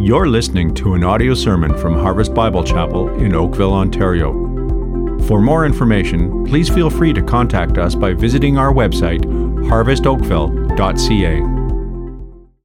You're listening to an audio sermon from Harvest Bible Chapel in Oakville, Ontario. For more information, please feel free to contact us by visiting our website, harvestoakville.ca.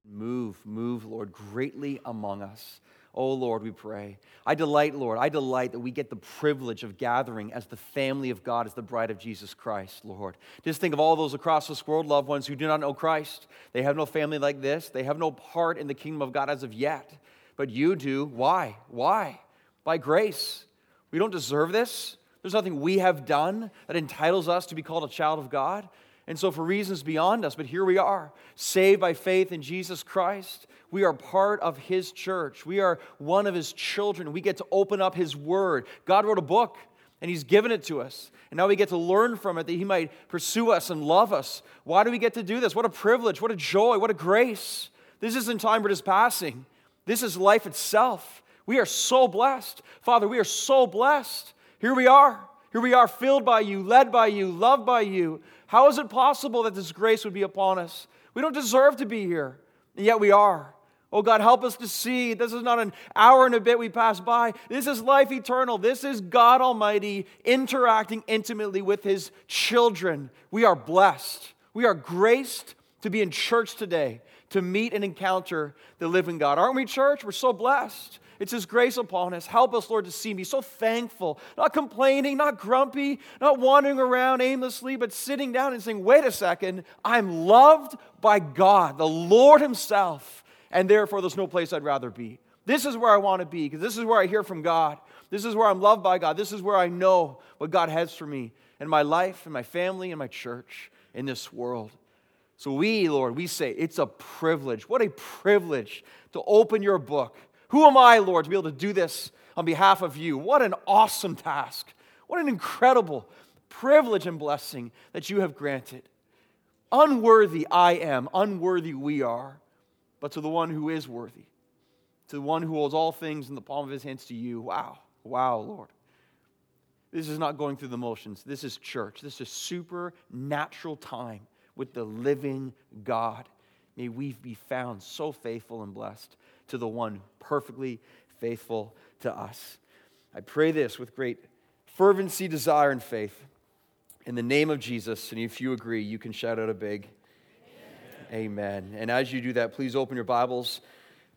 Move, move, Lord, greatly among us. Oh, Lord, we pray. I delight, Lord, I delight that we get the privilege of gathering as the family of God, as the bride of Jesus Christ, Lord. Just think of all those across this world, loved ones who do not know Christ. They have no family like this, they have no part in the kingdom of God as of yet but you do. Why? Why? By grace. We don't deserve this. There's nothing we have done that entitles us to be called a child of God. And so, for reasons beyond us, but here we are, saved by faith in Jesus Christ. We are part of His church. We are one of His children. We get to open up His Word. God wrote a book, and He's given it to us. And now we get to learn from it that He might pursue us and love us. Why do we get to do this? What a privilege, what a joy, what a grace. This isn't time we're just passing. This is life itself. We are so blessed. Father, we are so blessed. Here we are. Here we are, filled by you, led by you, loved by you. How is it possible that this grace would be upon us? We don't deserve to be here, and yet we are. Oh God, help us to see this is not an hour and a bit we pass by. This is life eternal. This is God Almighty interacting intimately with His children. We are blessed. We are graced to be in church today to meet and encounter the living God. Aren't we, church? We're so blessed. It's His grace upon us. Help us, Lord, to see me so thankful, not complaining, not grumpy, not wandering around aimlessly, but sitting down and saying, wait a second, I'm loved by God, the Lord Himself, and therefore there's no place I'd rather be. This is where I want to be because this is where I hear from God. This is where I'm loved by God. This is where I know what God has for me in my life, in my family, in my church, in this world. So we, Lord, we say it's a privilege. What a privilege to open your book. Who am I, Lord, to be able to do this on behalf of you? What an awesome task. What an incredible privilege and blessing that you have granted. Unworthy I am, unworthy we are, but to the one who is worthy, to the one who holds all things in the palm of his hands to you. Wow, wow, Lord. This is not going through the motions. This is church. This is supernatural time with the living God. May we be found so faithful and blessed to the one perfectly faithful to us. I pray this with great fervency, desire, and faith. In the name of Jesus, and if you agree, you can shout out a big Amen. Amen. And as you do that, please open your Bibles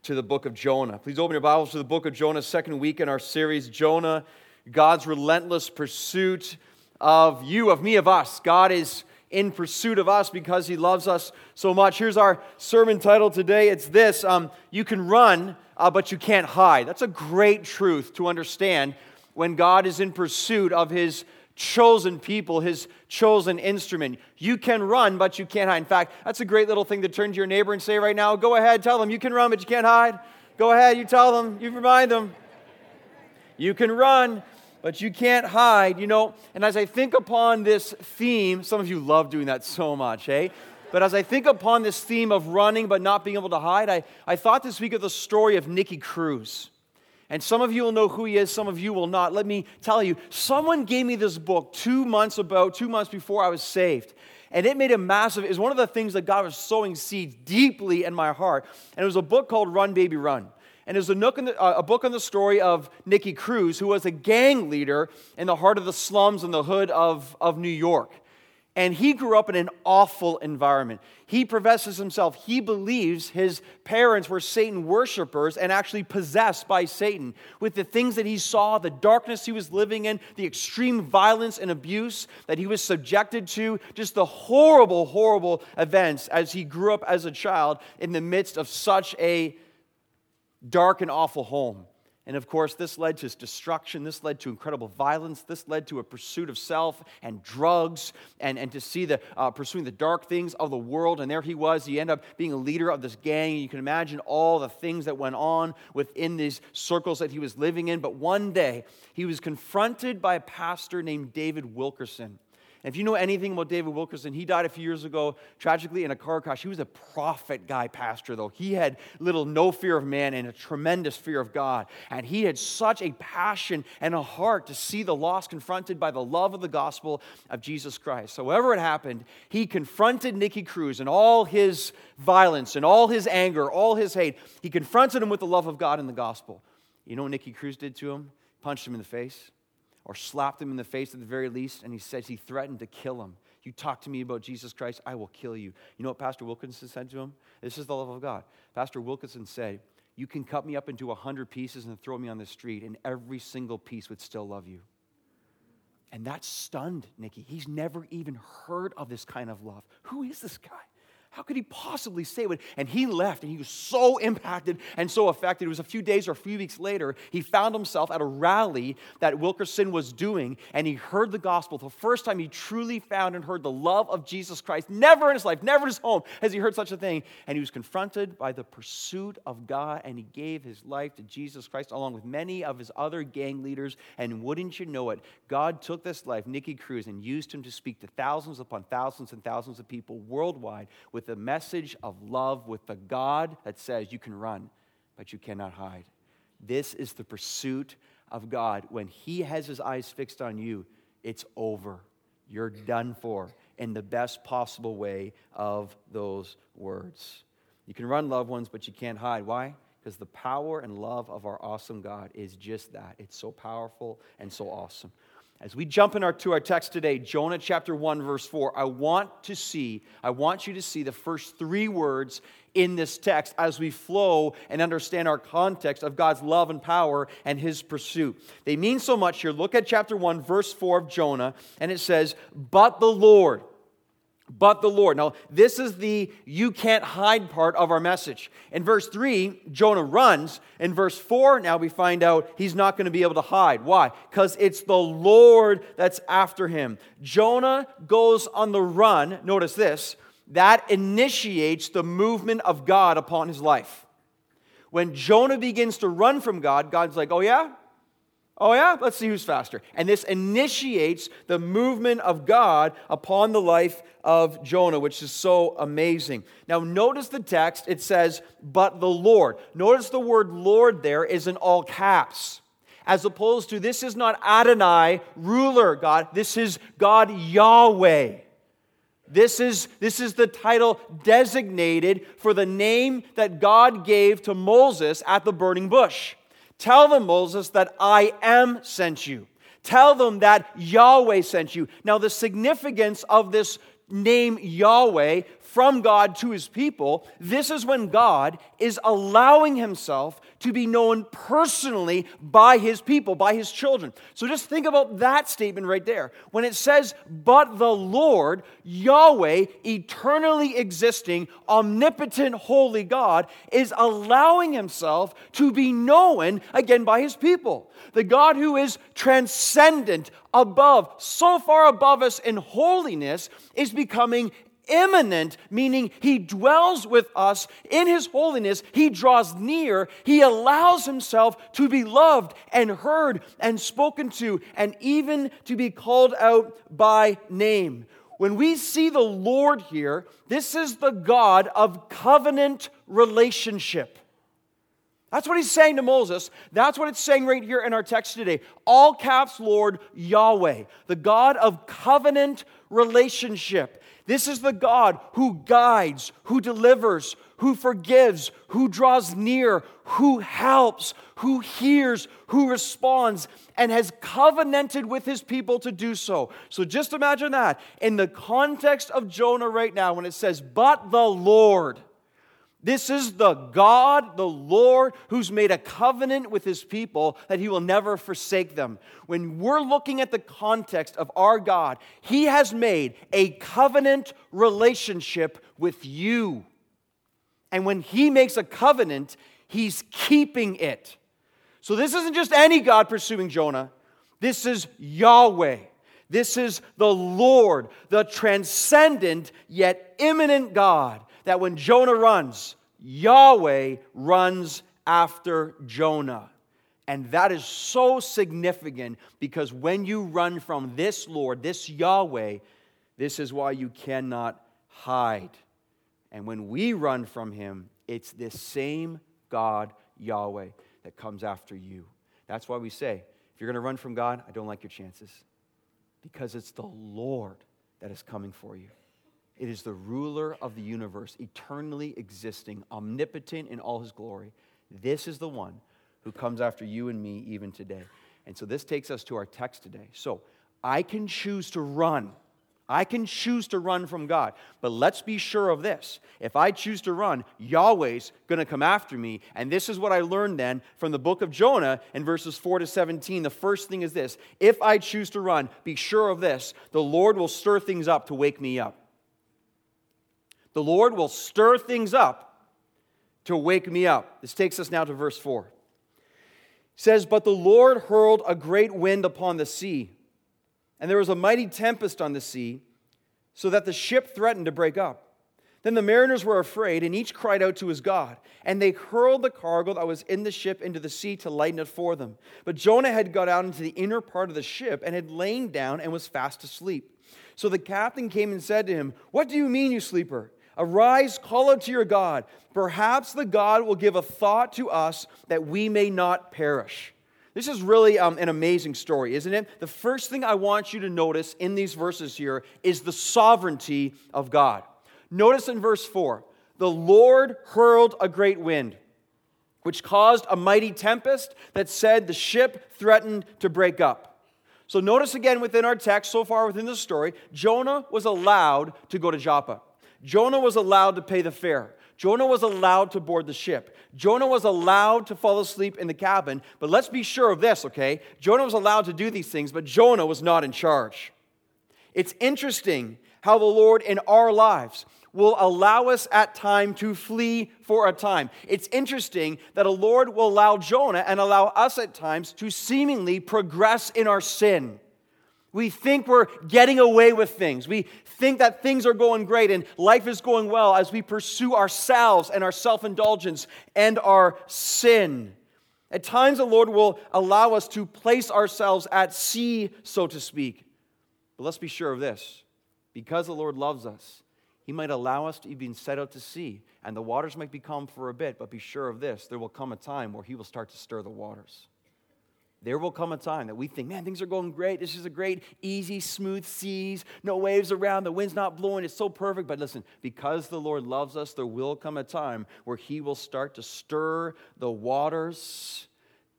to the book of Jonah. Please open your Bibles to the book of Jonah, second week in our series, Jonah, God's relentless pursuit of you, of me, of us. God is in pursuit of us because he loves us so much. Here's our sermon title today it's this um, You can run, uh, but you can't hide. That's a great truth to understand when God is in pursuit of his chosen people, his chosen instrument. You can run, but you can't hide. In fact, that's a great little thing to turn to your neighbor and say right now go ahead, tell them you can run, but you can't hide. Go ahead, you tell them, you remind them. You can run, but you can't hide, you know. And as I think upon this theme, some of you love doing that so much, eh? But as I think upon this theme of running but not being able to hide, I, I thought this week of the story of Nicky Cruz. And some of you will know who he is, some of you will not. Let me tell you, someone gave me this book two months about, two months before I was saved. And it made a massive, is one of the things that God was sowing seeds deeply in my heart. And it was a book called Run Baby Run and there's a, the, uh, a book on the story of Nicky Cruz, who was a gang leader in the heart of the slums in the hood of, of New York. And he grew up in an awful environment. He professes himself, he believes his parents were Satan worshipers and actually possessed by Satan. With the things that he saw, the darkness he was living in, the extreme violence and abuse that he was subjected to, just the horrible, horrible events as he grew up as a child in the midst of such a dark and awful home. And of course, this led to destruction. This led to incredible violence. This led to a pursuit of self and drugs and, and to see the uh, pursuing the dark things of the world. And there he was. He ended up being a leader of this gang. And You can imagine all the things that went on within these circles that he was living in. But one day, he was confronted by a pastor named David Wilkerson. And if you know anything about David Wilkerson, he died a few years ago, tragically, in a car crash. He was a prophet guy, pastor, though. He had little no fear of man and a tremendous fear of God. And he had such a passion and a heart to see the lost confronted by the love of the gospel of Jesus Christ. So, however, it happened, he confronted Nicky Cruz and all his violence and all his anger, all his hate. He confronted him with the love of God and the gospel. You know what Nicky Cruz did to him? Punched him in the face or slapped him in the face at the very least, and he says he threatened to kill him. You talk to me about Jesus Christ, I will kill you. You know what Pastor Wilkinson said to him? This is the love of God. Pastor Wilkinson said, You can cut me up into a hundred pieces and throw me on the street, and every single piece would still love you. And that stunned Nicky. He's never even heard of this kind of love. Who is this guy? How could he possibly say it? And he left and he was so impacted and so affected. It was a few days or a few weeks later, he found himself at a rally that Wilkerson was doing and he heard the gospel. The first time he truly found and heard the love of Jesus Christ. Never in his life, never in his home has he heard such a thing. And he was confronted by the pursuit of God and he gave his life to Jesus Christ along with many of his other gang leaders. And wouldn't you know it, God took this life, Nicky Cruz, and used him to speak to thousands upon thousands and thousands of people worldwide with with the message of love with the God that says you can run, but you cannot hide. This is the pursuit of God. When He has His eyes fixed on you, it's over. You're done for in the best possible way of those words. You can run, loved ones, but you can't hide. Why? Because the power and love of our awesome God is just that. It's so powerful and so awesome. As we jump into our text today, Jonah chapter 1, verse 4, I want to see, I want you to see the first three words in this text as we flow and understand our context of God's love and power and his pursuit. They mean so much here. Look at chapter 1, verse 4 of Jonah, and it says, But the Lord but the Lord. Now, this is the you can't hide part of our message. In verse 3, Jonah runs. In verse 4, now we find out he's not going to be able to hide. Why? Because it's the Lord that's after him. Jonah goes on the run. Notice this that initiates the movement of God upon his life. When Jonah begins to run from God, God's like, oh, yeah? Oh, yeah? Let's see who's faster. And this initiates the movement of God upon the life of Jonah, which is so amazing. Now, notice the text. It says, but the Lord. Notice the word Lord there is in all caps. As opposed to, this is not Adonai, ruler God. This is God Yahweh. This is, this is the title designated for the name that God gave to Moses at the burning bush. Tell them, Moses, that I am sent you. Tell them that Yahweh sent you. Now, the significance of this name Yahweh from God to his people, this is when God is allowing himself to be known personally by his people, by his children. So just think about that statement right there. When it says, but the Lord, Yahweh, eternally existing, omnipotent, holy God, is allowing himself to be known again by his people. The God who is transcendent, above, so far above us in holiness, is becoming immanent, meaning he dwells with us in his holiness. He draws near. He allows himself to be loved and heard and spoken to, and even to be called out by name. When we see the Lord here, this is the God of covenant relationship. That's what he's saying to Moses. That's what it's saying right here in our text today. All caps, Lord Yahweh, the God of covenant relationship. This is the God who guides, who delivers, who forgives, who draws near, who helps, who hears, who responds, and has covenanted with his people to do so. So just imagine that in the context of Jonah right now when it says, But the Lord. This is the God, the Lord, who's made a covenant with his people that he will never forsake them. When we're looking at the context of our God, he has made a covenant relationship with you. And when he makes a covenant, he's keeping it. So this isn't just any God pursuing Jonah, this is Yahweh. This is the Lord, the transcendent yet immanent God that when Jonah runs, Yahweh runs after Jonah. And that is so significant because when you run from this Lord, this Yahweh, This is why you cannot hide. And when we run from him, it's this same God, Yahweh, that comes after you. That's why we say, if you're going to run from God, I don't like your chances. Because it's the Lord that is coming for you. It is the ruler of the universe, eternally existing, omnipotent in all his glory. This is the one who comes after you and me even today. And so this takes us to our text today. So I can choose to run I can choose to run from God. But let's be sure of this. If I choose to run, Yahweh's going to come after me. And this is what I learned then from the book of Jonah in verses 4 to 17. The first thing is this if I choose to run, be sure of this the Lord will stir things up to wake me up. The Lord will stir things up to wake me up. This takes us now to verse 4. It says, But the Lord hurled a great wind upon the sea and there was a mighty tempest on the sea, so that the ship threatened to break up. Then the mariners were afraid, and each cried out to his God. And they hurled the cargo that was in the ship into the sea to lighten it for them. But Jonah had got out into the inner part of the ship and had lain down and was fast asleep. So the captain came and said to him, What do you mean, you sleeper? Arise, call out to your God. Perhaps the God will give a thought to us that we may not perish. This is really um, an amazing story, isn't it? The first thing I want you to notice in these verses here is the sovereignty of God. Notice in verse 4 the Lord hurled a great wind, which caused a mighty tempest that said the ship threatened to break up. So notice again within our text, so far within the story, Jonah was allowed to go to Joppa. Jonah was allowed to pay the fare. Jonah was allowed to board the ship. Jonah was allowed to fall asleep in the cabin. But let's be sure of this, okay? Jonah was allowed to do these things, but Jonah was not in charge. It's interesting how the Lord in our lives will allow us at time to flee for a time. It's interesting that a Lord will allow Jonah and allow us at times to seemingly progress in our sin. We think we're getting away with things. We think that things are going great and life is going well as we pursue ourselves and our self indulgence and our sin. At times, the Lord will allow us to place ourselves at sea, so to speak. But let's be sure of this because the Lord loves us, He might allow us to even set out to sea, and the waters might be calm for a bit, but be sure of this there will come a time where He will start to stir the waters. There will come a time that we think, man, things are going great. This is a great, easy, smooth seas, no waves around, the wind's not blowing, it's so perfect. But listen, because the Lord loves us, there will come a time where He will start to stir the waters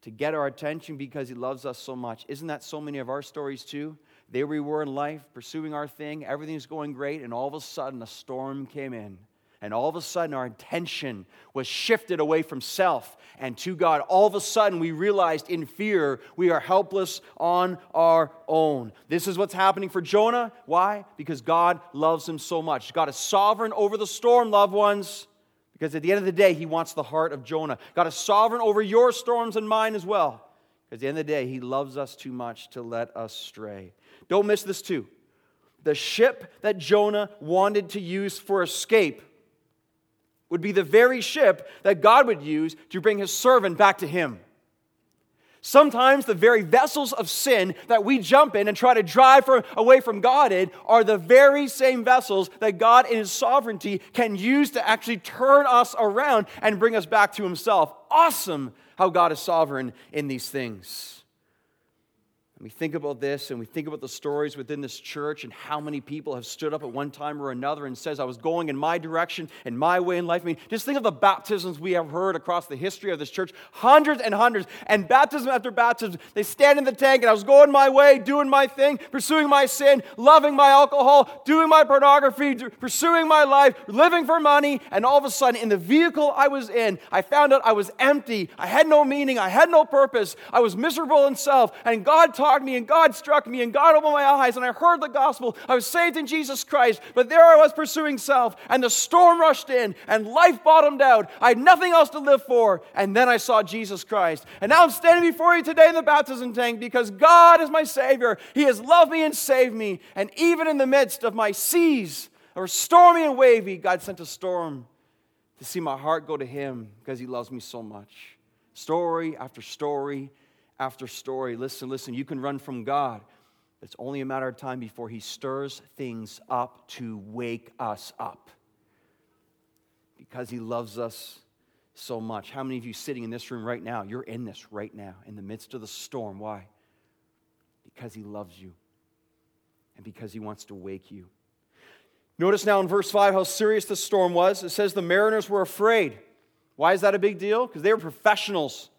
to get our attention because He loves us so much. Isn't that so many of our stories too? There we were in life, pursuing our thing, everything's going great, and all of a sudden a storm came in. And all of a sudden, our attention was shifted away from self and to God. All of a sudden, we realized in fear we are helpless on our own. This is what's happening for Jonah. Why? Because God loves him so much. God is sovereign over the storm, loved ones, because at the end of the day, he wants the heart of Jonah. God is sovereign over your storms and mine as well. Because at the end of the day, he loves us too much to let us stray. Don't miss this, too. The ship that Jonah wanted to use for escape would be the very ship that God would use to bring his servant back to him. Sometimes the very vessels of sin that we jump in and try to drive for, away from God in are the very same vessels that God, in His sovereignty, can use to actually turn us around and bring us back to Himself. Awesome how God is sovereign in these things. And we think about this and we think about the stories within this church and how many people have stood up at one time or another and says, I was going in my direction and my way in life. I mean, just think of the baptisms we have heard across the history of this church. Hundreds and hundreds. And baptism after baptism, they stand in the tank and I was going my way, doing my thing, pursuing my sin, loving my alcohol, doing my pornography, pursuing my life, living for money. And all of a sudden, in the vehicle I was in, I found out I was empty. I had no meaning. I had no purpose. I was miserable in self. And God taught me and God struck me and God opened my eyes and I heard the gospel. I was saved in Jesus Christ, but there I was pursuing self and the storm rushed in and life bottomed out. I had nothing else to live for. And then I saw Jesus Christ. And now I'm standing before you today in the baptism tank because God is my Savior. He has loved me and saved me. And even in the midst of my seas, or stormy and wavy, God sent a storm to see my heart go to Him because He loves me so much. Story after story after story. Listen, listen, you can run from God, It's only a matter of time before he stirs things up to wake us up because he loves us so much. How many of you sitting in this room right now, you're in this right now, in the midst of the storm? Why? Because he loves you and because he wants to wake you. Notice now in verse 5 how serious the storm was. It says the mariners were afraid. Why is that a big deal? Because they were professionals.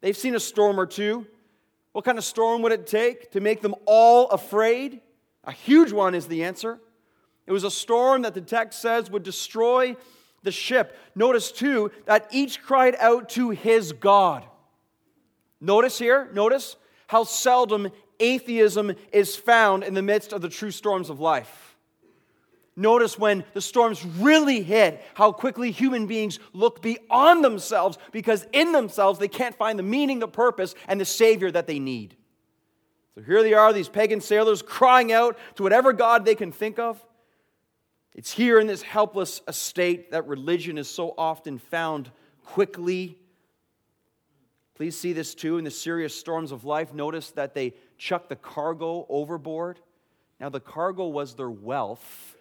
They've seen a storm or two. What kind of storm would it take to make them all afraid? A huge one is the answer. It was a storm that the text says would destroy the ship. Notice too that each cried out to his God. Notice here, notice how seldom atheism is found in the midst of the true storms of life. Notice when the storms really hit, how quickly human beings look beyond themselves because in themselves they can't find the meaning, the purpose, and the Savior that they need. So here they are, these pagan sailors crying out to whatever God they can think of. It's here in this helpless estate that religion is so often found quickly. Please see this too in the serious storms of life. Notice that they chuck the cargo overboard. Now, the cargo was their wealth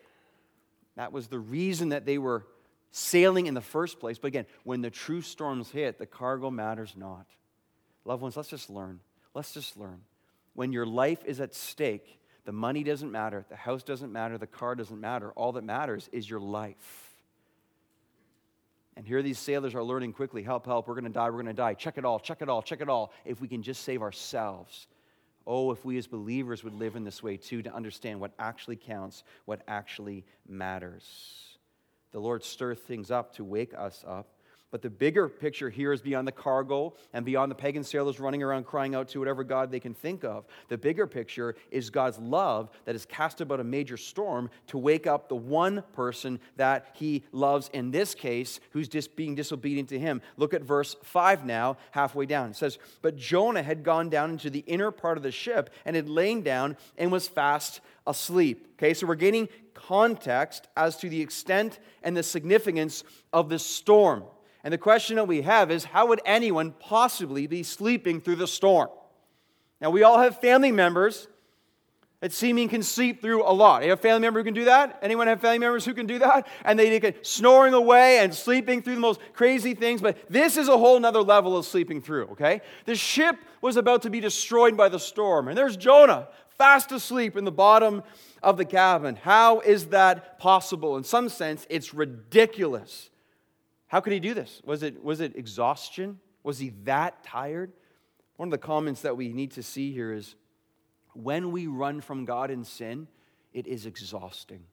that was the reason that they were sailing in the first place. But again, when the true storms hit, the cargo matters not. Loved ones, let's just learn. Let's just learn. When your life is at stake, the money doesn't matter, the house doesn't matter, the car doesn't matter. All that matters is your life. And here these sailors are learning quickly help, help, we're going to die, we're going to die. Check it all, check it all, check it all. If we can just save ourselves. Oh, if we as believers would live in this way too, to understand what actually counts, what actually matters. The Lord stirs things up to wake us up. But the bigger picture here is beyond the cargo and beyond the pagan sailors running around crying out to whatever God they can think of. The bigger picture is God's love that is cast about a major storm to wake up the one person that he loves, in this case, who's just being disobedient to him. Look at verse 5 now, halfway down. It says, But Jonah had gone down into the inner part of the ship and had lain down and was fast asleep. Okay, so we're gaining context as to the extent and the significance of this storm. And the question that we have is how would anyone possibly be sleeping through the storm? Now, we all have family members that seeming can sleep through a lot. You have a family member who can do that? Anyone have family members who can do that? And they get snoring away and sleeping through the most crazy things. But this is a whole nother level of sleeping through, okay? The ship was about to be destroyed by the storm. And there's Jonah, fast asleep in the bottom of the cabin. How is that possible? In some sense, it's ridiculous. How could he do this? Was it, was it exhaustion? Was he that tired? One of the comments that we need to see here is when we run from God in sin, it is exhausting.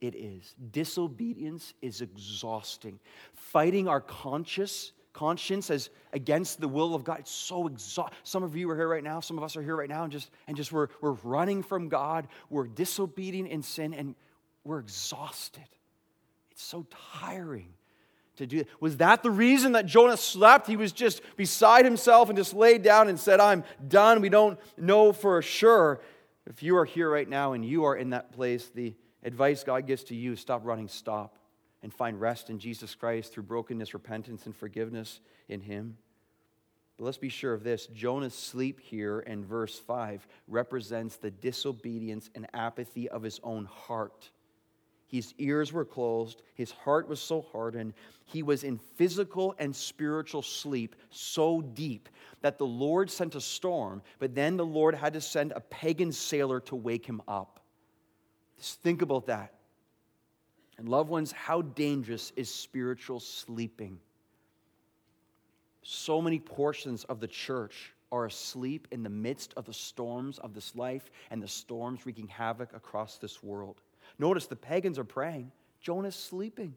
It is. Disobedience is exhausting. Fighting our conscious conscience as against the will of God. It's so exhausting. Some of you are here right now, some of us are here right now, and just and just we're we're running from God, we're disobedient in sin, and we're exhausted. It's so tiring to do it. Was that the reason that Jonah slept? He was just beside himself and just laid down and said, I'm done. We don't know for sure. If you are here right now and you are in that place, the advice God gives to you is stop running, stop, and find rest in Jesus Christ through brokenness, repentance, and forgiveness in Him. But let's be sure of this Jonah's sleep here in verse 5 represents the disobedience and apathy of his own heart. His ears were closed. His heart was so hardened. He was in physical and spiritual sleep so deep that the Lord sent a storm, but then the Lord had to send a pagan sailor to wake him up. Just think about that. And, loved ones, how dangerous is spiritual sleeping? So many portions of the church are asleep in the midst of the storms of this life and the storms wreaking havoc across this world. Notice the pagans are praying, Jonah's sleeping.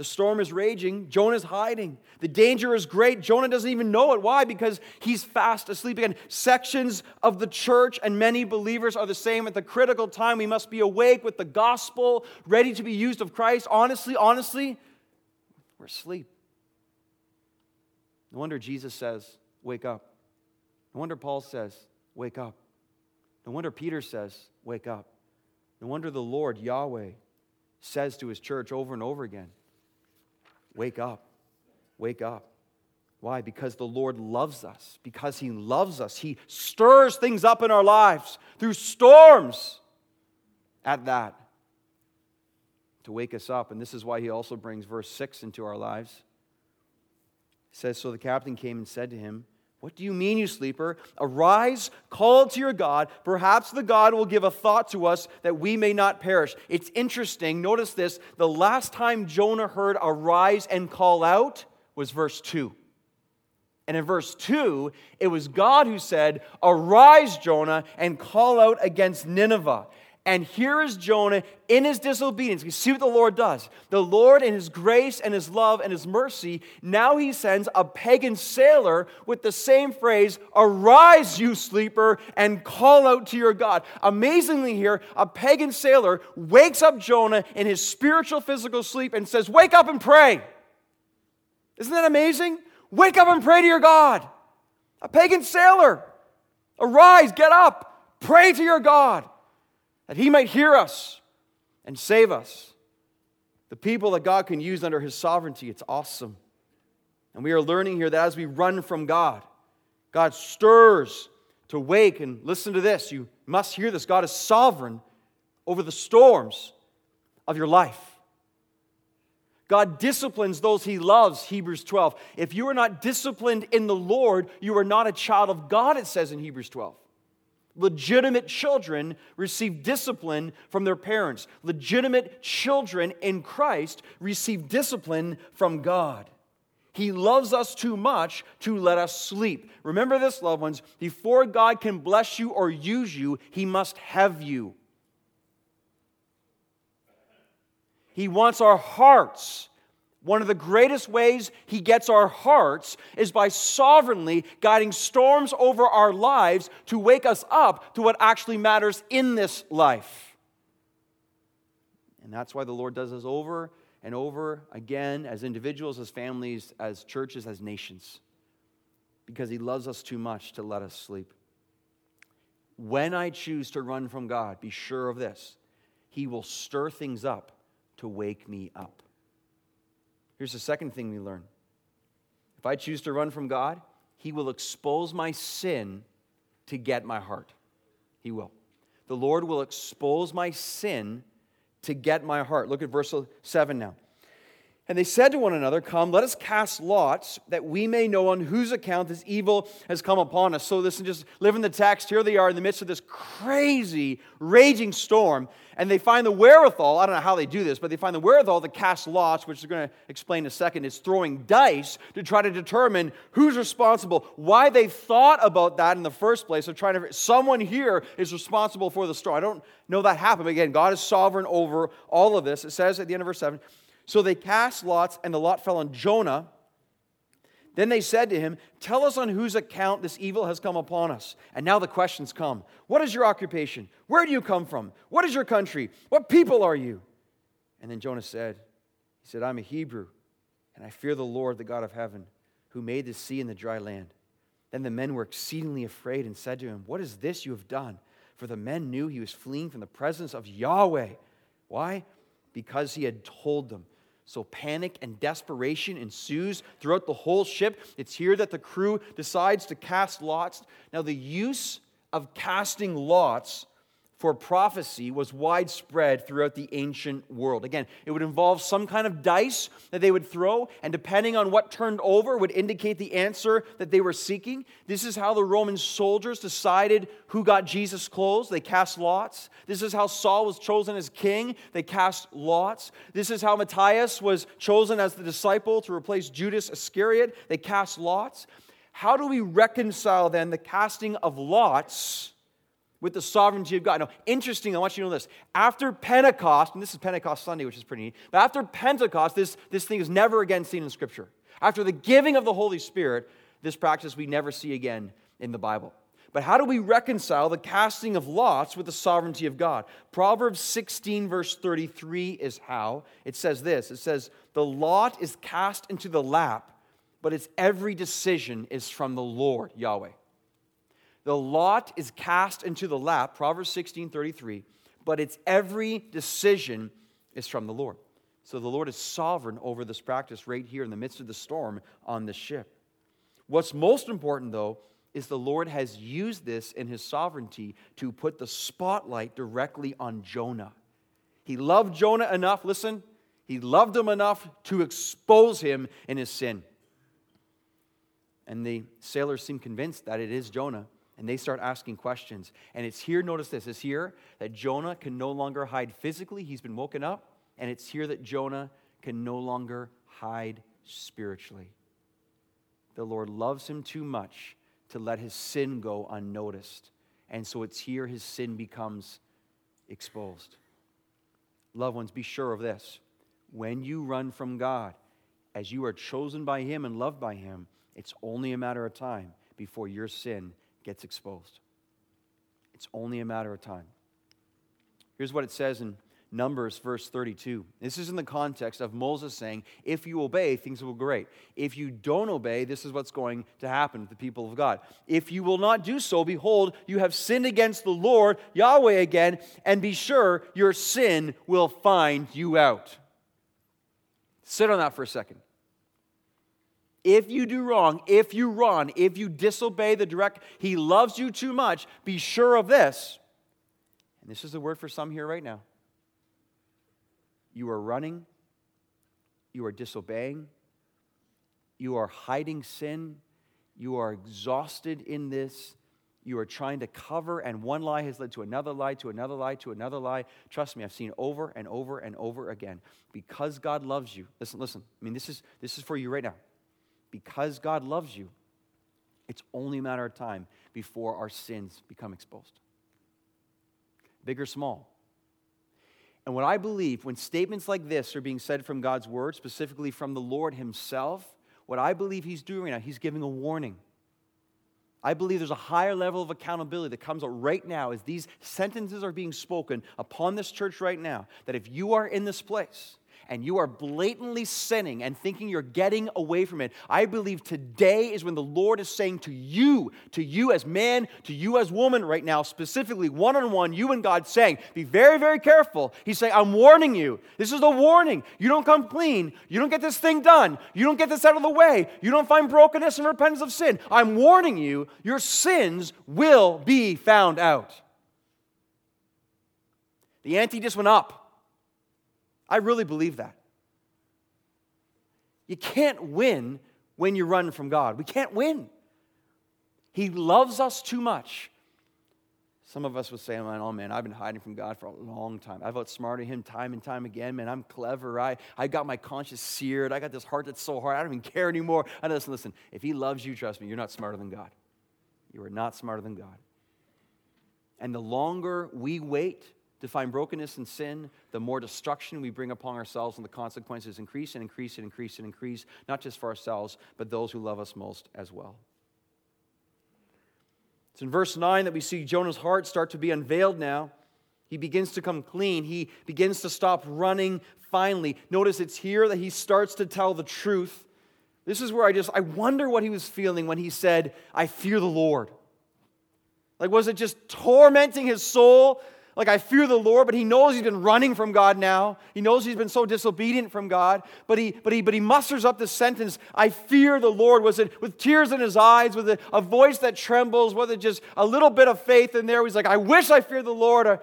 The storm is raging. Jonah's hiding. The danger is great. Jonah doesn't even know it. Why? Because he's fast asleep. Again, sections of the church and many believers are the same. At the critical time, we must be awake with the gospel, ready to be used of Christ. Honestly, honestly, we're asleep. No wonder Jesus says, Wake up. No wonder Paul says, Wake up. No wonder Peter says, Wake up. No wonder the Lord, Yahweh, says to his church over and over again Wake up, wake up. Why? Because the Lord loves us. Because He loves us. He stirs things up in our lives through storms at that to wake us up. And this is why He also brings verse 6 into our lives. It says, So the captain came and said to him, What do you mean, you sleeper? Arise, call to your God. Perhaps the God will give a thought to us that we may not perish. It's interesting. Notice this. The last time Jonah heard arise and call out was verse 2. And in verse 2, it was God who said, Arise, Jonah, and call out against Nineveh. And here is Jonah in his disobedience. You see what the Lord does. The Lord, in his grace and his love and his mercy, now he sends a pagan sailor with the same phrase Arise, you sleeper, and call out to your God. Amazingly, here, a pagan sailor wakes up Jonah in his spiritual, physical sleep and says, Wake up and pray. Isn't that amazing? Wake up and pray to your God. A pagan sailor. Arise, get up, pray to your God that he might hear us and save us. The people that God can use under his sovereignty, it's awesome. And we are learning here that as we run from God, God stirs to wake and listen to this. You must hear this. God is sovereign over the storms of your life. God disciplines those he loves, Hebrews 12. If you are not disciplined in the Lord, you are not a child of God, it says in Hebrews 12. Legitimate children receive discipline from their parents. Legitimate children in Christ receive discipline from God. He loves us too much to let us sleep. Remember this, loved ones. Before God can bless you or use you, He must have you. He wants our hearts. One of the greatest ways he gets our hearts is by sovereignly guiding storms over our lives to wake us up to what actually matters in this life. And that's why the Lord does this over and over again as individuals, as families, as churches, as nations. Because he loves us too much to let us sleep. When I choose to run from God, be sure of this He will stir things up to wake me up. Here's the second thing we learn if I choose to run from God, He will expose my sin to get my heart. He will. The Lord will expose my sin to get my heart. Look at verse 7 now. And they said to one another, Come, let us cast lots that we may know on whose account this evil has come upon us. So, listen, just live in the text. Here they are in the midst of this crazy, raging storm. And they find the wherewithal, I don't know how they do this, but they find the wherewithal to cast lots, which they're going to explain in a second, is throwing dice to try to determine who's responsible. Why they thought about that in the first place of trying to, someone here is responsible for the storm. I don't know that happened. But again, God is sovereign over all of this. It says at the end of verse 7 so they cast lots, and the lot fell on Jonah. Then they said to him, Tell us on whose account this evil has come upon us. And now the questions come What is your occupation? Where do you come from? What is your country? What people are you? And then Jonah said, He said, I'm a Hebrew, and I fear the Lord, the God of heaven, who made the sea and the dry land. Then the men were exceedingly afraid and said to him, What is this you have done? For the men knew he was fleeing from the presence of Yahweh. Why? Because he had told them. So panic and desperation ensues throughout the whole ship. It's here that the crew decides to cast lots. Now, the use of casting lots for prophecy was widespread throughout the ancient world. Again, it would involve some kind of dice that they would throw, and depending on what turned over, would indicate the answer that they were seeking. This is how the Roman soldiers decided who got Jesus' clothes. They cast lots. This is how Saul was chosen as king. They cast lots. This is how Matthias was chosen as the disciple to replace Judas Iscariot. They cast lots. How do we reconcile then the casting of lots? With the sovereignty of God. Now, interesting, I want you to know this. After Pentecost, and this is Pentecost Sunday, which is pretty neat, but after Pentecost, this, this thing is never again seen in Scripture. After the giving of the Holy Spirit, this practice we never see again in the Bible. But how do we reconcile the casting of lots with the sovereignty of God? Proverbs 16, verse 33 is how. It says this It says, The lot is cast into the lap, but its every decision is from the Lord, Yahweh. The lot is cast into the lap, Proverbs 16 33, but its every decision is from the Lord. So the Lord is sovereign over this practice right here in the midst of the storm on this ship. What's most important, though, is the Lord has used this in his sovereignty to put the spotlight directly on Jonah. He loved Jonah enough, listen, he loved him enough to expose him in his sin. And the sailors seem convinced that it is Jonah, and they start asking questions. And it's here, notice this, it's here that Jonah can no longer hide physically, he's been woken up, and it's here that Jonah can no longer hide spiritually. The Lord loves him too much to let his sin go unnoticed. And so it's here his sin becomes exposed. Loved ones, be sure of this when you run from God, as you are chosen by Him and loved by Him, it's only a matter of time before your sin gets exposed. It's only a matter of time. Here's what it says in Numbers, verse 32. This is in the context of Moses saying, If you obey, things will go great. If you don't obey, this is what's going to happen to the people of God. If you will not do so, behold, you have sinned against the Lord, Yahweh again, and be sure your sin will find you out. Sit on that for a second. If you do wrong, if you run, if you disobey the direct, He loves you too much, be sure of this. And this is the word for some here right now. You are running, you are disobeying, you are hiding sin, you are exhausted in this, you are trying to cover, and one lie has led to another lie, to another lie, to another lie. Trust me, I've seen over and over and over again. Because God loves you, listen, listen. I mean, this is, this is for you right now. Because God loves you, it's only a matter of time before our sins become exposed. Big or small. And what I believe, when statements like this are being said from God's word, specifically from the Lord Himself, what I believe He's doing now, He's giving a warning. I believe there's a higher level of accountability that comes out right now as these sentences are being spoken upon this church right now. That if you are in this place and you are blatantly sinning and thinking you're getting away from it, I believe today is when the Lord is saying to you, to you as man, to you as woman right now, specifically one on one, you and God saying, be very, very careful. He's saying, I'm warning you. This is a warning. You don't come clean. You don't get this thing done. You don't get this out of the way. You don't find brokenness and repentance of sin. I'm warning you, your sins will be found out. The ante just went up. I really believe that. You can't win when you run from God. We can't win. He loves us too much. Some of us would say, oh man, I've been hiding from God for a long time. I've outsmarted him time and time again. Man, I'm clever. I, I got my conscience seared. I got this heart that's so hard. I don't even care anymore. I listen, listen. If he loves you, trust me, you're not smarter than God. You are not smarter than God. And the longer we wait to find brokenness and sin, the more destruction we bring upon ourselves, and the consequences increase and increase and increase and increase, not just for ourselves, but those who love us most as well. It's in verse 9 that we see Jonah's heart start to be unveiled now. He begins to come clean. He begins to stop running finally. Notice it's here that he starts to tell the truth. This is where I just I wonder what he was feeling when he said, "I fear the Lord." Like was it just tormenting his soul like, I fear the Lord, but he knows he's been running from God now. He knows he's been so disobedient from God. But he, but he, but he musters up this sentence, I fear the Lord. Was it with tears in his eyes, with a, a voice that trembles, was it just a little bit of faith in there? He's like, I wish I feared the Lord. I,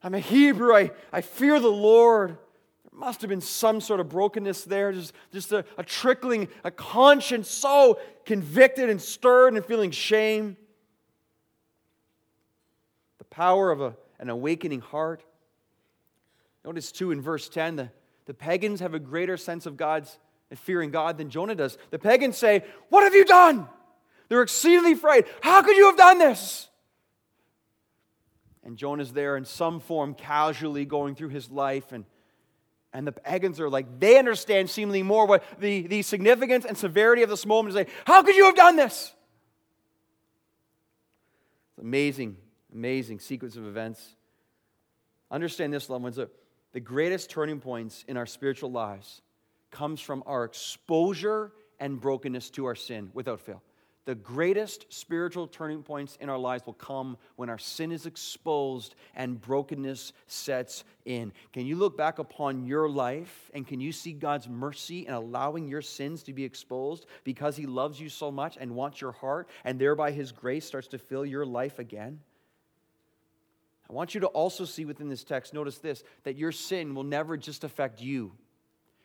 I'm a Hebrew. I, I fear the Lord. There must have been some sort of brokenness there, just, just a, a trickling, a conscience so convicted and stirred and feeling shame. The power of a an awakening heart. Notice too in verse 10, the, the pagans have a greater sense of God's and fearing God than Jonah does. The pagans say, What have you done? They're exceedingly afraid. How could you have done this? And Jonah's there in some form, casually going through his life. And, and the pagans are like, they understand seemingly more what the, the significance and severity of this moment. Is say, How could you have done this? It's amazing amazing sequence of events. Understand this, loved ones, the greatest turning points in our spiritual lives comes from our exposure and brokenness to our sin without fail. the greatest spiritual turning points in our lives will come when our sin is exposed and brokenness sets in. Can you look back upon your life and can you see God's mercy in allowing your sins to be exposed because He loves you so much and wants your heart, and thereby His grace starts to fill your life again? I want you to also see within this text, notice this, that your sin will never just affect you.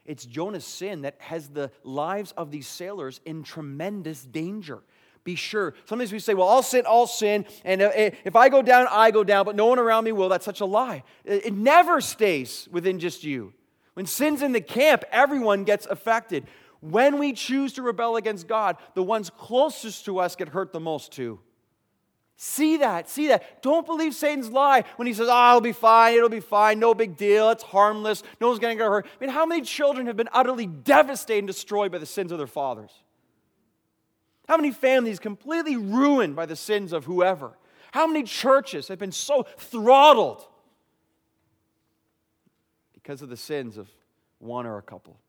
It's Jonah's sin that has the lives of these sailors in tremendous danger. Be sure. Sometimes we say, well, I'll sin, I'll sin, and uh, eh, if I go down, I go down, but no one around me will. That's such a lie. It never stays within just you. When sin's in the camp, everyone gets affected. When we choose to rebel against God, the ones closest to us get hurt the most too. See that. See that. Don't believe Satan's lie when he says, oh, it'll be fine. It'll be fine. No big deal. It's harmless. No one's going to get hurt. I mean, how many children have been utterly devastated and destroyed by the sins of their fathers? How many families completely ruined by the sins of whoever? How many churches have been so throttled because of the sins of one or a couple?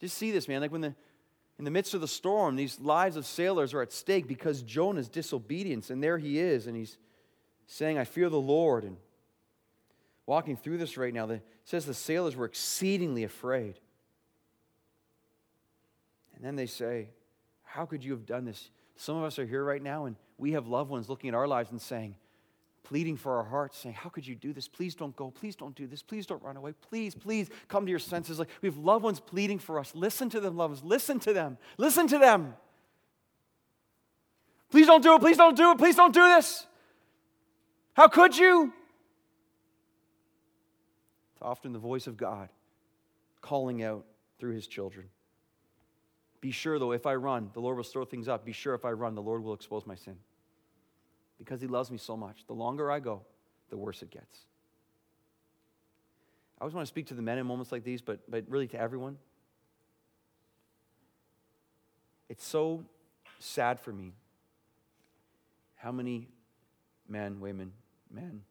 Just see this, man. Like when the in the midst of the storm, these lives of sailors are at stake because Jonah's disobedience. And there he is, and he's saying, I fear the Lord. And walking through this right now, it says the sailors were exceedingly afraid. And then they say, How could you have done this? Some of us are here right now, and we have loved ones looking at our lives and saying, pleading for our hearts, saying, How could you do this? Please don't go. Please don't do this. Please don't run away. Please, please come to your senses. Like we have loved ones pleading for us. Listen to them, loved ones. Listen to them. Listen to them. Please don't do it. Please don't do it. Please don't do this. How could you? It's often the voice of God calling out through his children. Be sure, though, if I run, the Lord will stir things up. Be sure if I run, the Lord will expose my sin because he loves me so much. The longer I go, the worse it gets. I always want to speak to the men in moments like these, but, but really to everyone. It's so sad for me how many men, women, men,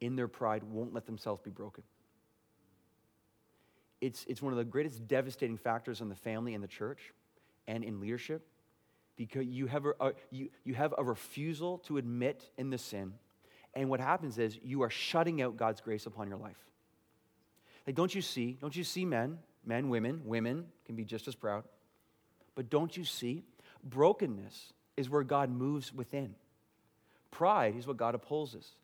in their pride, won't let themselves be broken. It's, it's one of the greatest devastating factors in the family and the church and in leadership because you have a, you, you have a refusal to admit in the sin. And what happens is you are shutting out God's grace upon your life. Like, don't you see? Don't you see men, men, women, women can be just as proud. But don't you see? Brokenness is where God moves within. Pride is what God opposes.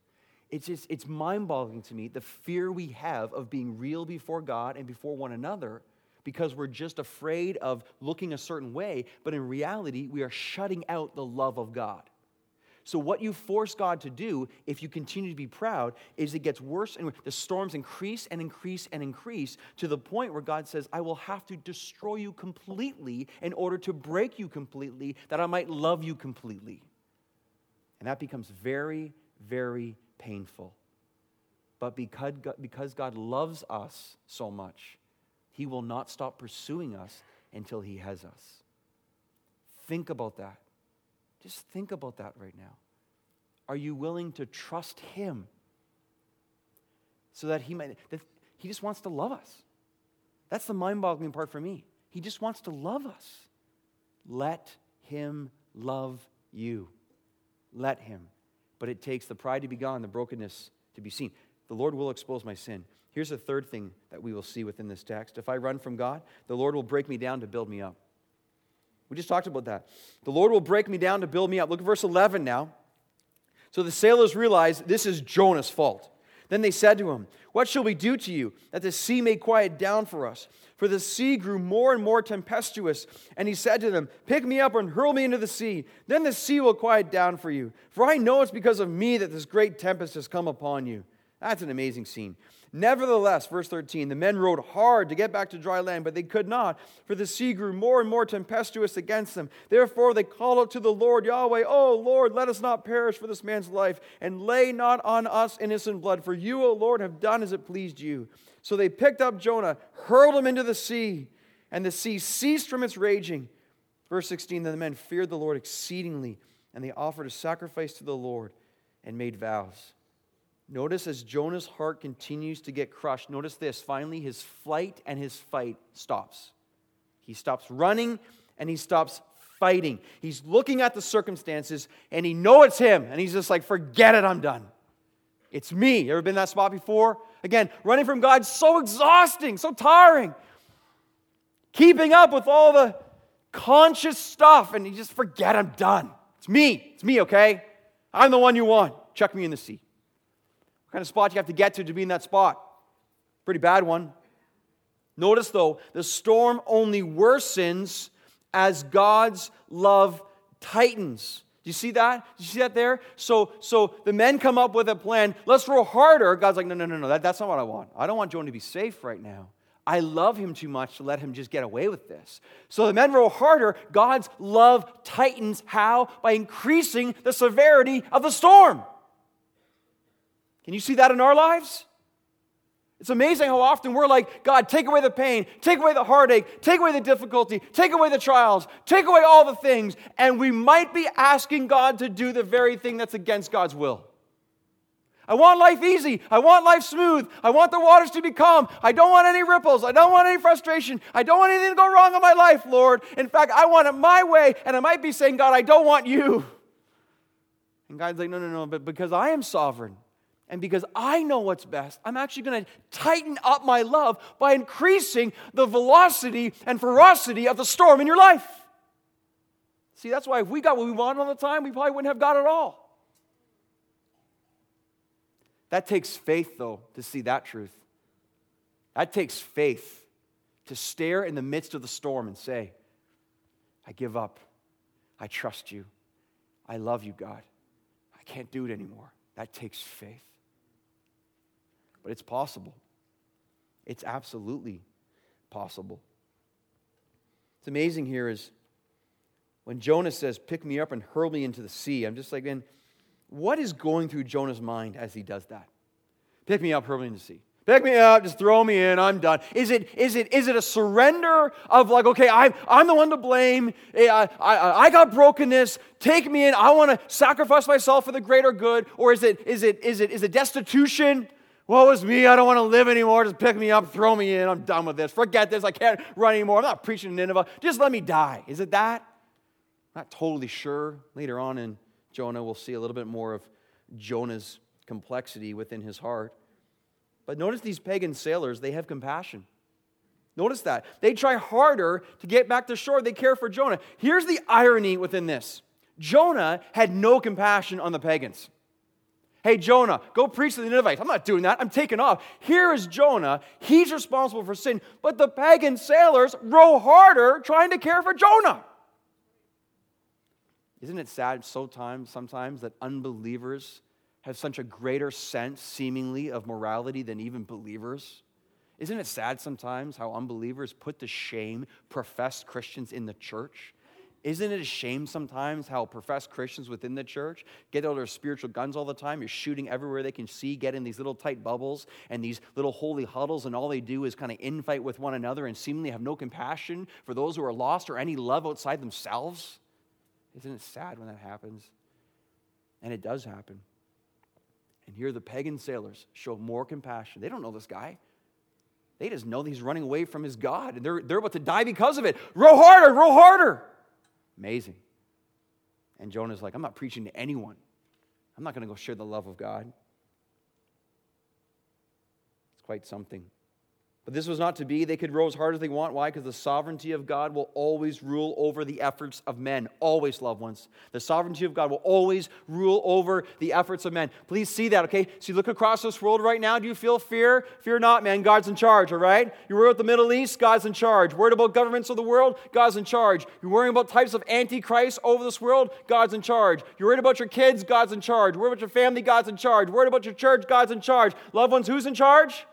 It's just, it's mind boggling to me the fear we have of being real before God and before one another because we're just afraid of looking a certain way, but in reality, we are shutting out the love of God. So, what you force God to do if you continue to be proud is it gets worse and the storms increase and increase and increase to the point where God says, I will have to destroy you completely in order to break you completely, that I might love you completely. And that becomes very, very painful. But because God, loves us so much, he will not stop pursuing us until He has us. Think about that. Just think about that right now. Are you willing to trust Him so that He might, that He just wants to love us? That's the mind boggling part for me. He just wants to love us. Let Him love you. Let Him. But it takes the pride to be gone, the brokenness to be seen. The Lord will expose my sin. Here's a third thing that we will see within this text. If I run from God, the Lord will break me down to build me up. We just talked about that. The Lord will break me down to build me up. Look at verse 11 now. So the sailors realized this is Jonah's fault. Then they said to him, What shall we do to you that the sea may quiet down for us? For the sea grew more and more tempestuous. And he said to them, Pick me up and hurl me into the sea. Then the sea will quiet down for you. For I know it's because of me that this great tempest has come upon you. That's an amazing scene. Nevertheless, verse 13, the men rowed hard to get back to dry land, but they could not, for the sea grew more and more tempestuous against them. Therefore, they called out to the Lord Yahweh, Oh Lord, let us not perish for this man's life, and lay not on us innocent blood, for you, O Lord, have done as it pleased you. So they picked up Jonah, hurled him into the sea, and the sea ceased from its raging. Verse 16, then the men feared the Lord exceedingly, and they offered a sacrifice to the Lord and made vows. Notice as Jonah's heart continues to get crushed, notice this. Finally, his flight and his fight stops. He stops running and he stops fighting. He's looking at the circumstances and he knows it's him. And he's just like, forget it, I'm done. It's me. Ever been in that spot before? Again, running from God's so exhausting, so tiring. Keeping up with all the conscious stuff, and you just forget I'm done. It's me. It's me, okay? I'm the one you want. Chuck me in the sea. What kind of spot you have to get to to be in that spot? Pretty bad one. Notice, though, the storm only worsens as God's love tightens. Do you see that? Do you see that there? So, so the men come up with a plan. Let's row harder. God's like, no, no, no, no. That, that's not what I want. I don't want Jonah to be safe right now. I love him too much to let him just get away with this. So the men row harder. God's love tightens. How? By increasing the severity of the storm. Can you see that in our lives? It's amazing how often we're like, God, take away the pain, take away the heartache, take away the difficulty, take away the trials, take away all the things, and we might be asking God to do the very thing that's against God's will. I want life easy. I want life smooth. I want the waters to be calm. I don't want any ripples. I don't want any frustration. I don't want anything to go wrong in my life, Lord. In fact, I want it my way, and I might be saying, God, I don't want you. And God's like, no, no, no, but because I am sovereign and because I know what's best, I'm actually going to tighten up my love by increasing the velocity and ferocity of the storm in your life. See, that's why if we got what we wanted all the time, we probably wouldn't have got it all. That takes faith, though, to see that truth. That takes faith to stare in the midst of the storm and say, I give up. I trust you. I love you, God. I can't do it anymore. That takes faith. But it's possible. It's absolutely possible. It's amazing here is when Jonah says, Pick me up and hurl me into the sea. I'm just like, man, what is going through Jonah's mind as he does that? Pick me up, hurl me into the sea. Pick me up, just throw me in, I'm done. Is it, is it, is it a surrender of like, okay, I'm, I'm the one to blame, eh, I, I, I got brokenness, take me in, I want to sacrifice myself for the greater good? Or is it, is it, is it, is it destitution? Woe is me, I don't want to live anymore, just pick me up, throw me in, I'm done with this. Forget this, I can't run anymore, I'm not preaching in Nineveh, just let me die. Is it that? I'm not totally sure. Later on in Jonah, we'll see a little bit more of Jonah's complexity within his heart. But notice these pagan sailors, they have compassion. Notice that. They try harder to get back to shore. They care for Jonah. Here's the irony within this Jonah had no compassion on the pagans. Hey, Jonah, go preach to the Ninevites. I'm not doing that. I'm taking off. Here is Jonah. He's responsible for sin. But the pagan sailors row harder trying to care for Jonah. Isn't it sad sometimes, sometimes that unbelievers have such a greater sense, seemingly, of morality than even believers? Isn't it sad sometimes how unbelievers put to shame professed Christians in the church? Isn't it a shame sometimes how professed Christians within the church get out their spiritual guns all the time? You're shooting everywhere they can see, get in these little tight bubbles and these little holy huddles, and all they do is kind of infight with one another and seemingly have no compassion for those who are lost or any love outside themselves? Isn't it sad when that happens? And it does happen. And here the pagan sailors show more compassion. They don't know this guy. They just know that he's running away from his God and they're, they're about to die because of it. Row harder, row harder. Amazing. And Jonah's like, I'm not preaching to anyone. I'm not going to go share the love of God. It's quite something. But this was not to be. They could row as hard as they want. Why? Because the sovereignty of God will always rule over the efforts of men. Always, loved ones. The sovereignty of God will always rule over the efforts of men. Please see that, okay? So you look across this world right now. Do you feel fear? Fear not, man. God's in charge, all right? You're worried about the Middle East? God's in charge. Worried about governments of the world? God's in charge. You're worrying about types of antichrist over this world? God's in charge. You're worried about your kids? God's in charge. Worried about your family? God's in charge. Worried about your church? God's in charge. Loved ones, who's in charge?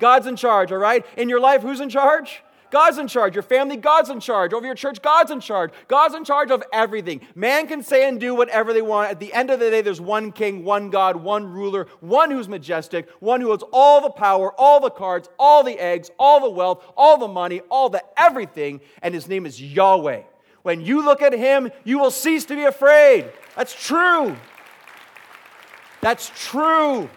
God's in charge, all right? In your life, who's in charge? God's in charge. Your family, God's in charge. Over your church, God's in charge. God's in charge of everything. Man can say and do whatever they want. At the end of the day, there's one king, one God, one ruler, one who's majestic, one who holds all the power, all the cards, all the eggs, all the wealth, all the money, all the everything, and his name is Yahweh. When you look at him, you will cease to be afraid. That's true. That's true.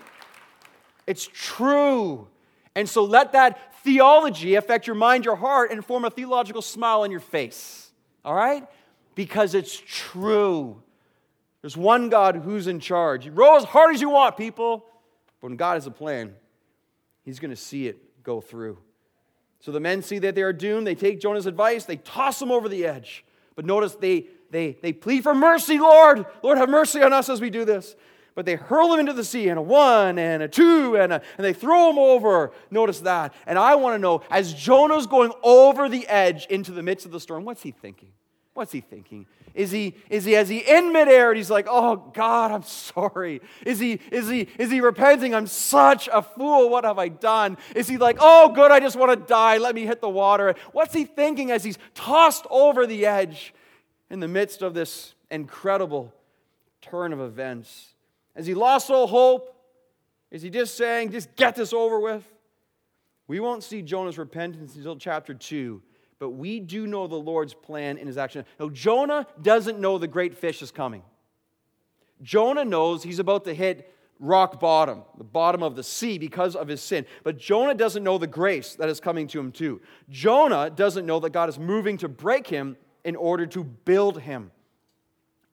It's true. And so let that theology affect your mind, your heart, and form a theological smile on your face. All right? because it's true. There's one God who's in charge. You row as hard as you want, people. But when God has a plan, He's going to see it go through. So the men see that they are doomed. They take Jonah's advice, they toss him over the edge. But notice they, they, they plead for mercy, Lord. Lord, have mercy on us as we do this. But they hurl him into the sea, and a one, and a two, and, a, and they throw him over. Notice that. And I want to know, as Jonah's going over the edge into the midst of the storm, what's he thinking? What's he thinking? Is he, is he, as he in midair and he's like, oh God, I'm sorry? Is he, is he, is he repenting? I'm such a fool. What have I done? Is he like, oh good, I just want to die. Let me hit the water. What's he thinking as he's tossed over the edge in the midst of this incredible turn of events? Has he lost all hope? Is he just saying, just get this over with? We won't see Jonah's repentance until chapter 2 but we do know the Lord's plan in his action. Now, Jonah doesn't know the great fish is coming. Jonah knows he's about to hit rock bottom, the bottom of the sea because of his sin. But Jonah doesn't know the grace that is coming to him, too. Jonah doesn't know that God is moving to break him in order to build him.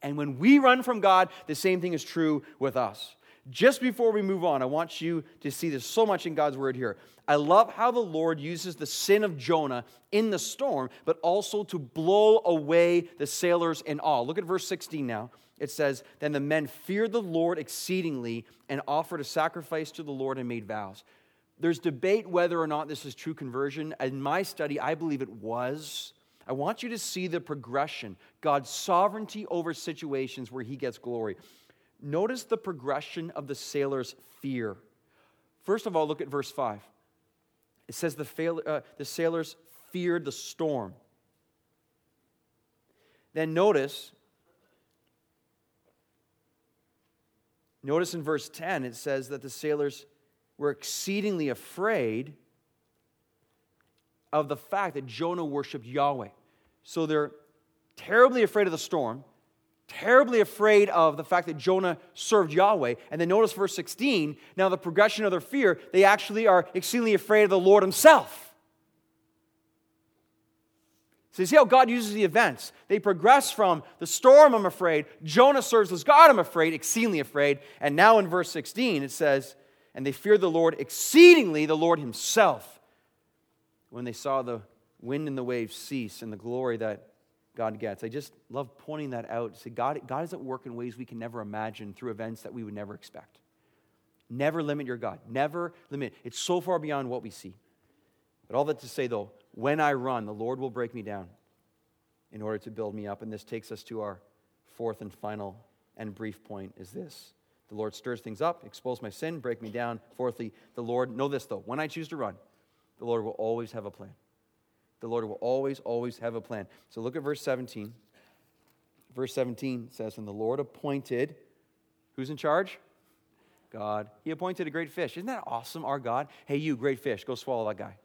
And when we run from God, the same thing is true with us. Just before we move on, I want you to see there's so much in God's word here. I love how the Lord uses the sin of Jonah in the storm, but also to blow away the sailors in awe. Look at verse 16 now. It says, Then the men feared the Lord exceedingly and offered a sacrifice to the Lord and made vows. There's debate whether or not this is true conversion. In my study, I believe it was. I want you to see the progression God's sovereignty over situations where he gets glory. Notice the progression of the sailor's fear. First of all, look at verse 5. It says the, fail, uh, the sailors feared the storm. Then notice, notice in verse 10, it says that the sailors were exceedingly afraid of the fact that Jonah worshiped Yahweh. So they're terribly afraid of the storm terribly afraid of the fact that Jonah served Yahweh. And then notice verse 16. Now, the progression of their fear, they actually are exceedingly afraid of the Lord Himself. So you see how God uses the events. They progress from the storm, I'm afraid. Jonah serves as God, I'm afraid, exceedingly afraid. And now in verse 16, it says, And they feared the Lord exceedingly, the Lord Himself, when they saw the wind and the waves cease and the glory that God gets. I just love pointing that out. Say, God, God is at work in ways we can never imagine through events that we would never expect. Never limit your God. Never limit. It's so far beyond what we see. But all that to say, though, when I run, the Lord will break me down in order to build me up. And this takes us to our fourth and final and brief point is this. The Lord stirs things up, expose my sin, break me down. Fourthly, the Lord, know this though, when I choose to run, the Lord will always have a plan. The Lord will always, always have a plan. So look at verse 17. Verse 17 says, And the Lord appointed, who's in charge? God. He appointed a great fish. Isn't that awesome, our God? Hey, you, great fish, go swallow that guy.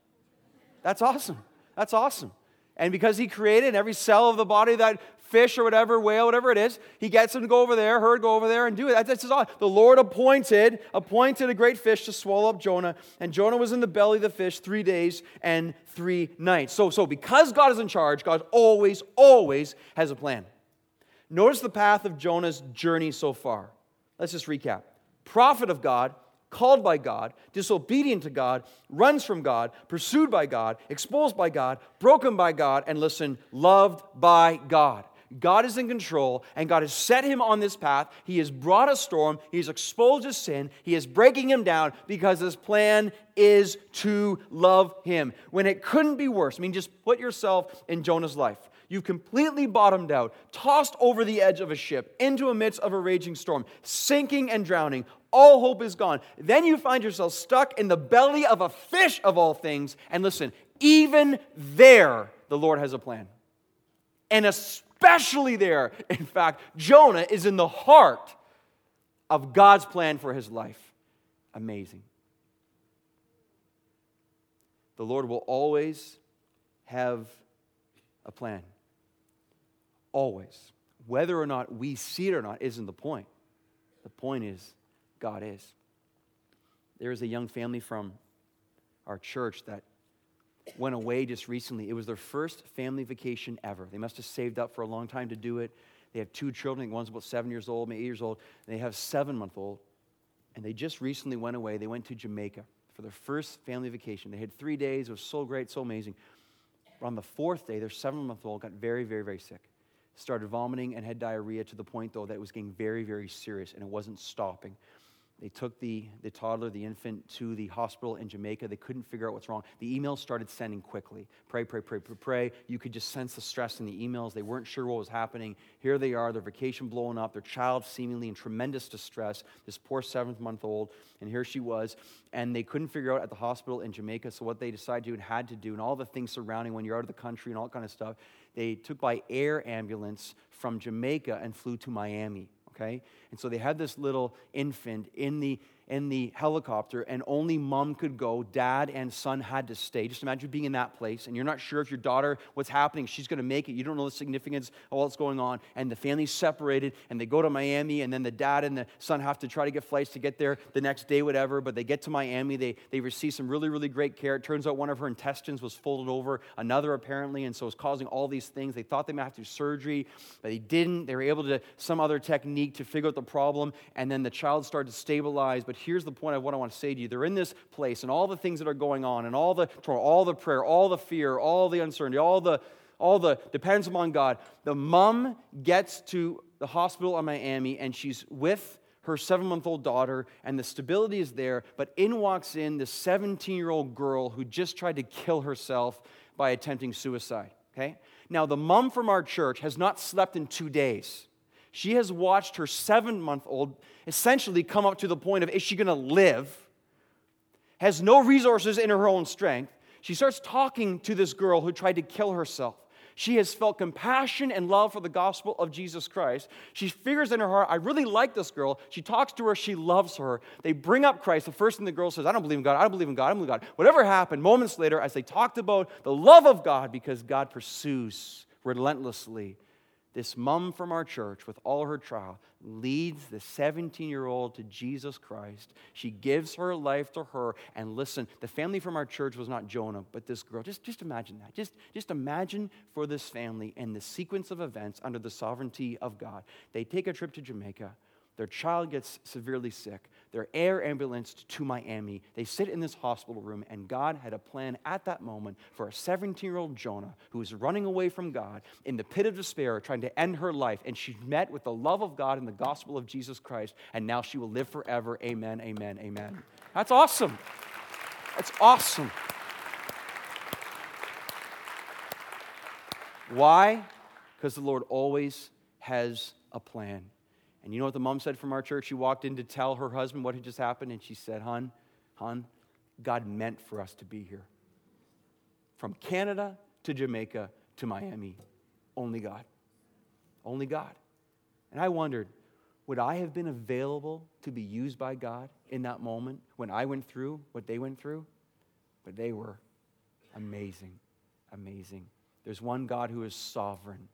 That's awesome. That's awesome. And because he created every cell of the body that fish or whatever, whale, whatever it is, he gets him to go over there, her go over there and do it. That's, all. The Lord appointed, appointed a great fish to swallow up Jonah, and Jonah was in the belly of the fish three days and three nights. So, so because God is in charge, God always, always has a plan. Notice the path of Jonah's journey so far. Let's just recap. Prophet of God, called by God, disobedient to God, runs from God, pursued by God, exposed by God, broken by God, and listen, loved by God. God is in control, and God has set him on this path. He has brought a storm. He has exposed his sin. He is breaking him down because his plan is to love him. When it couldn't be worse, I mean, just put yourself in Jonah's life. You've completely bottomed out, tossed over the edge of a ship, into a midst of a raging storm, sinking and drowning. All hope is gone. Then you find yourself stuck in the belly of a fish of all things. And listen, even there, the Lord has a plan. And a especially there. In fact, Jonah is in the heart of God's plan for his life. Amazing. The Lord will always have a plan. Always. Whether or not we see it or not isn't the point. The point is, God is. There is a young family from our church that went away just recently. It was their first family vacation ever. They must have saved up for a long time to do it. They have two children. One's about seven years old, maybe eight years old. They have seven month old. And they just recently went away. They went to Jamaica for their first family vacation. They had three days. It was so great, so amazing. But on the fourth day, their seven month old got very, very, very sick. Started vomiting and had diarrhea to the point, though, that it was getting very, very serious and it wasn't stopping. They took the, the toddler, the infant, to the hospital in Jamaica. They couldn't figure out what's wrong. The emails started sending quickly. Pray, pray, pray, pray, pray. You could just sense the stress in the emails. They weren't sure what was happening. Here they are, their vacation blowing up, their child seemingly in tremendous distress, this poor seventh month old, and here she was. And they couldn't figure out at the hospital in Jamaica. So, what they decided to do and had to do, and all the things surrounding when you're out of the country and all that kind of stuff, they took by air ambulance from Jamaica and flew to Miami okay? And so they had this little infant in the in the helicopter, and only mom could go. Dad and son had to stay. Just imagine being in that place, and you're not sure if your daughter, what's happening, she's going to make it. You don't know the significance of what's going on. And the family's separated, and they go to Miami, and then the dad and the son have to try to get flights to get there the next day, whatever. But they get to Miami, they, they receive some really, really great care. It turns out one of her intestines was folded over, another apparently, and so it's causing all these things. They thought they might have to do surgery, but they didn't. They were able to, some other technique to figure out the problem, and then the child started to stabilize. But here's the point of what I want to say to you. They're in this place, and all the things that are going on, and all the all the prayer, all the fear, all the uncertainty, all the all the depends upon God. The mom gets to the hospital in Miami, and she's with her seven month old daughter, and the stability is there. But in walks in this 17 year old girl who just tried to kill herself by attempting suicide. Okay? Now, the mom from our church has not slept in two days. She has watched her seven month old essentially come up to the point of is she going to live? Has no resources in her own strength. She starts talking to this girl who tried to kill herself. She has felt compassion and love for the gospel of Jesus Christ. She figures in her heart, I really like this girl. She talks to her, she loves her. They bring up Christ. The first thing the girl says, I don't believe in God, I don't believe in God, I don't believe in God. Whatever happened, moments later, as they talked about the love of God, because God pursues relentlessly this mom from our church, with all her trial, leads the 17 year old to Jesus Christ. She gives her life to her. And listen, the family from our church was not Jonah, but this girl. Just, just imagine that. Just, just imagine for this family and the sequence of events under the sovereignty of God. They take a trip to Jamaica. Their child gets severely sick. They're air ambulanced to Miami. They sit in this hospital room, and God had a plan at that moment for a 17 year old Jonah who was running away from God in the pit of despair, trying to end her life. And she met with the love of God and the gospel of Jesus Christ, and now she will live forever. Amen, amen, amen. That's awesome. That's awesome. Why? Because the Lord always has a plan. And you know what the mom said from our church? She walked in to tell her husband what had just happened, and she said, Hun, hun, God meant for us to be here. From Canada to Jamaica to Miami, only God. Only God. And I wondered, would I have been available to be used by God in that moment when I went through what they went through? But they were amazing, amazing. There's one God who is sovereign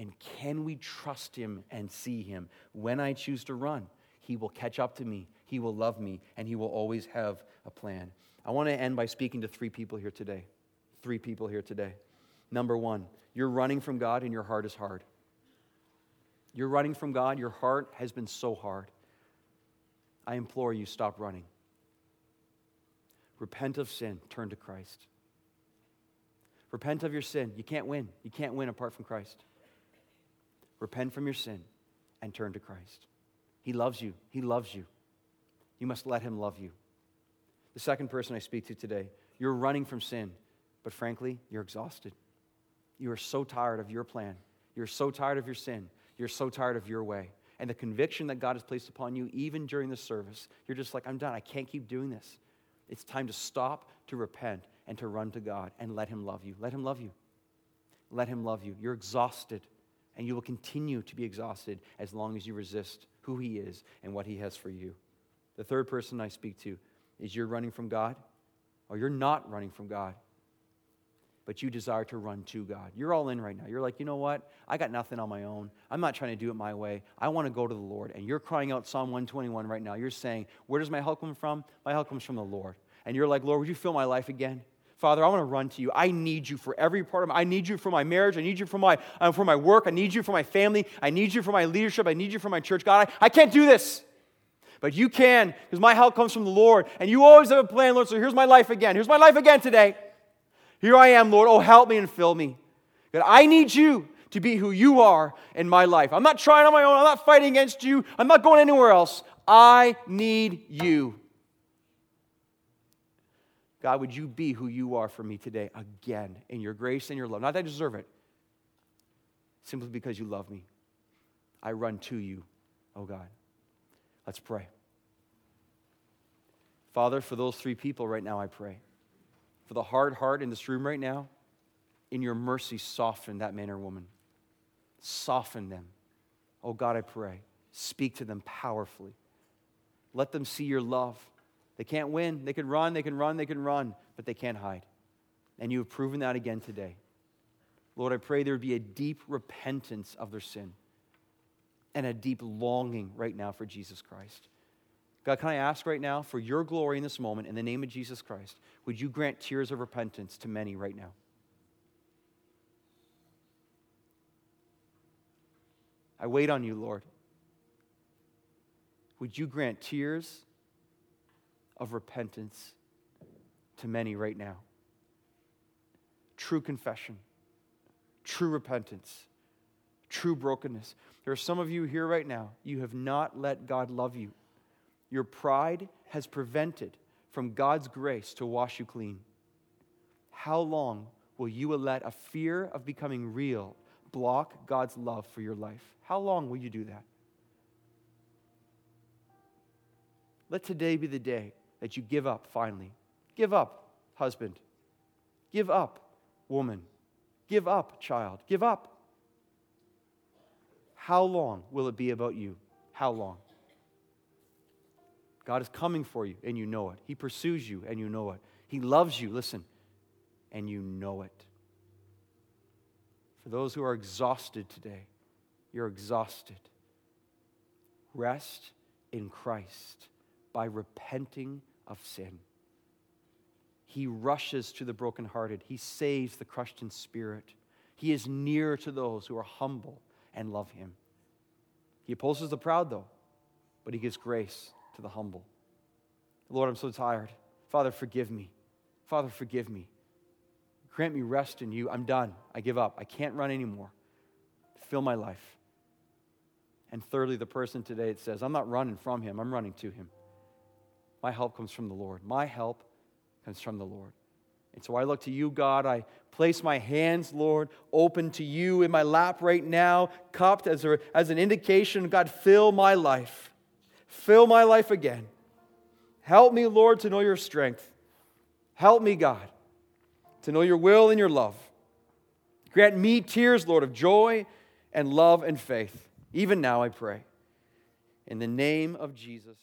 and can we trust him and see him? When I choose to run, he will catch up to me, he will love me, and he will always have a plan. I want to end by speaking to three people here today. Three people here today. Number one, you're running from God and your heart is hard. You're running from God, your heart has been so hard. I implore you, stop running. Repent of sin, turn to Christ. Repent of your sin. You can't win. You can't win apart from Christ repent from your sin, and turn to Christ. He loves you. He loves you. You must let Him love you. The second person I speak to today, you're running from sin, but frankly, you're exhausted. You are so tired of your plan. You're so tired of your sin. You're so tired of your way. And the conviction that God has placed upon you, even during the service, you're just like, I'm done. I can't keep doing this. It's time to stop, to repent, and to run to God and let Him love you. Let Him love you. Let Him love you. You're exhausted and you will continue to be exhausted as long as you resist who He is and what He has for you. The third person I speak to is you're running from God, or you're not running from God, but you desire to run to God. You're all in right now. You're like, you know what? I got nothing on my own. I'm not trying to do it my way. I want to go to the Lord. And you're crying out Psalm 121 right now. You're saying, Where does my help come from? My help comes from the Lord. And you're like, Lord, would you fill my life again? Father, I want to run to you. I need you for every part of my I need you for my marriage. I need you for my, uh, for my work. I need you for my family. I need you for my leadership. I need you for my church. God, I, I can't do this. But you can, because my help comes from the Lord. And you always have a plan, Lord. So here's my life again. Here's my life again today. Here I am, Lord. Oh, help me and fill me. God, I need you to be who you are in my life. I'm not trying on my own. I'm not fighting against you. I'm not going anywhere else. I need you. God, would you be who you are for me today again in your grace and your love? Not that I deserve it, simply because you love me. I run to you, oh God. Let's pray. Father, for those three people right now, I pray. For the hard heart in this room right now, in your mercy, soften that man or woman. Soften them. Oh God, I pray. Speak to them powerfully. Let them see your love. They can't win. They can run, they can run, they can run, but they can't hide. And you have proven that again today. Lord, I pray there would be a deep repentance of their sin and a deep longing right now for Jesus Christ. God, can I ask right now for your glory in this moment, in the name of Jesus Christ, would you grant tears of repentance to many right now? I wait on you, Lord. Would you grant tears of repentance to many right now? True confession, true repentance, true brokenness. There are some of you here right now, you have not let God love you. Your pride has prevented from God's grace to wash you clean. How long will you let a fear of becoming real block God's love for your life? How long will you do that? Let today be the day that you give up finally. Give up, husband. Give up, woman. Give up, child. Give up. How long will it be about you? How long? God is coming for you, and you know it. He pursues you, and you know it. He loves you, listen, and you know it. For those who are exhausted today, you're exhausted. Rest in Christ by repenting of sin. He rushes to the brokenhearted. He saves the crushed in spirit. He is near to those who are humble and love him. He opposes the proud, though, but he gives grace to the humble. Lord, I'm so tired. Father, forgive me. Father, forgive me. Grant me rest in you. I'm done. I give up. I can't run anymore. Fill my life. And thirdly, the person today that says, I'm not running from him, I'm running to him. My help comes from the Lord. My help comes from the Lord. And so I look to you, God. I place my hands, Lord, open to you in my lap right now, cupped as, a, as an indication, God, fill my life. Fill my life again. Help me, Lord, to know your strength. Help me, God, to know your will and your love. Grant me tears, Lord, of joy and love and faith. Even now, I pray. In the name of Jesus.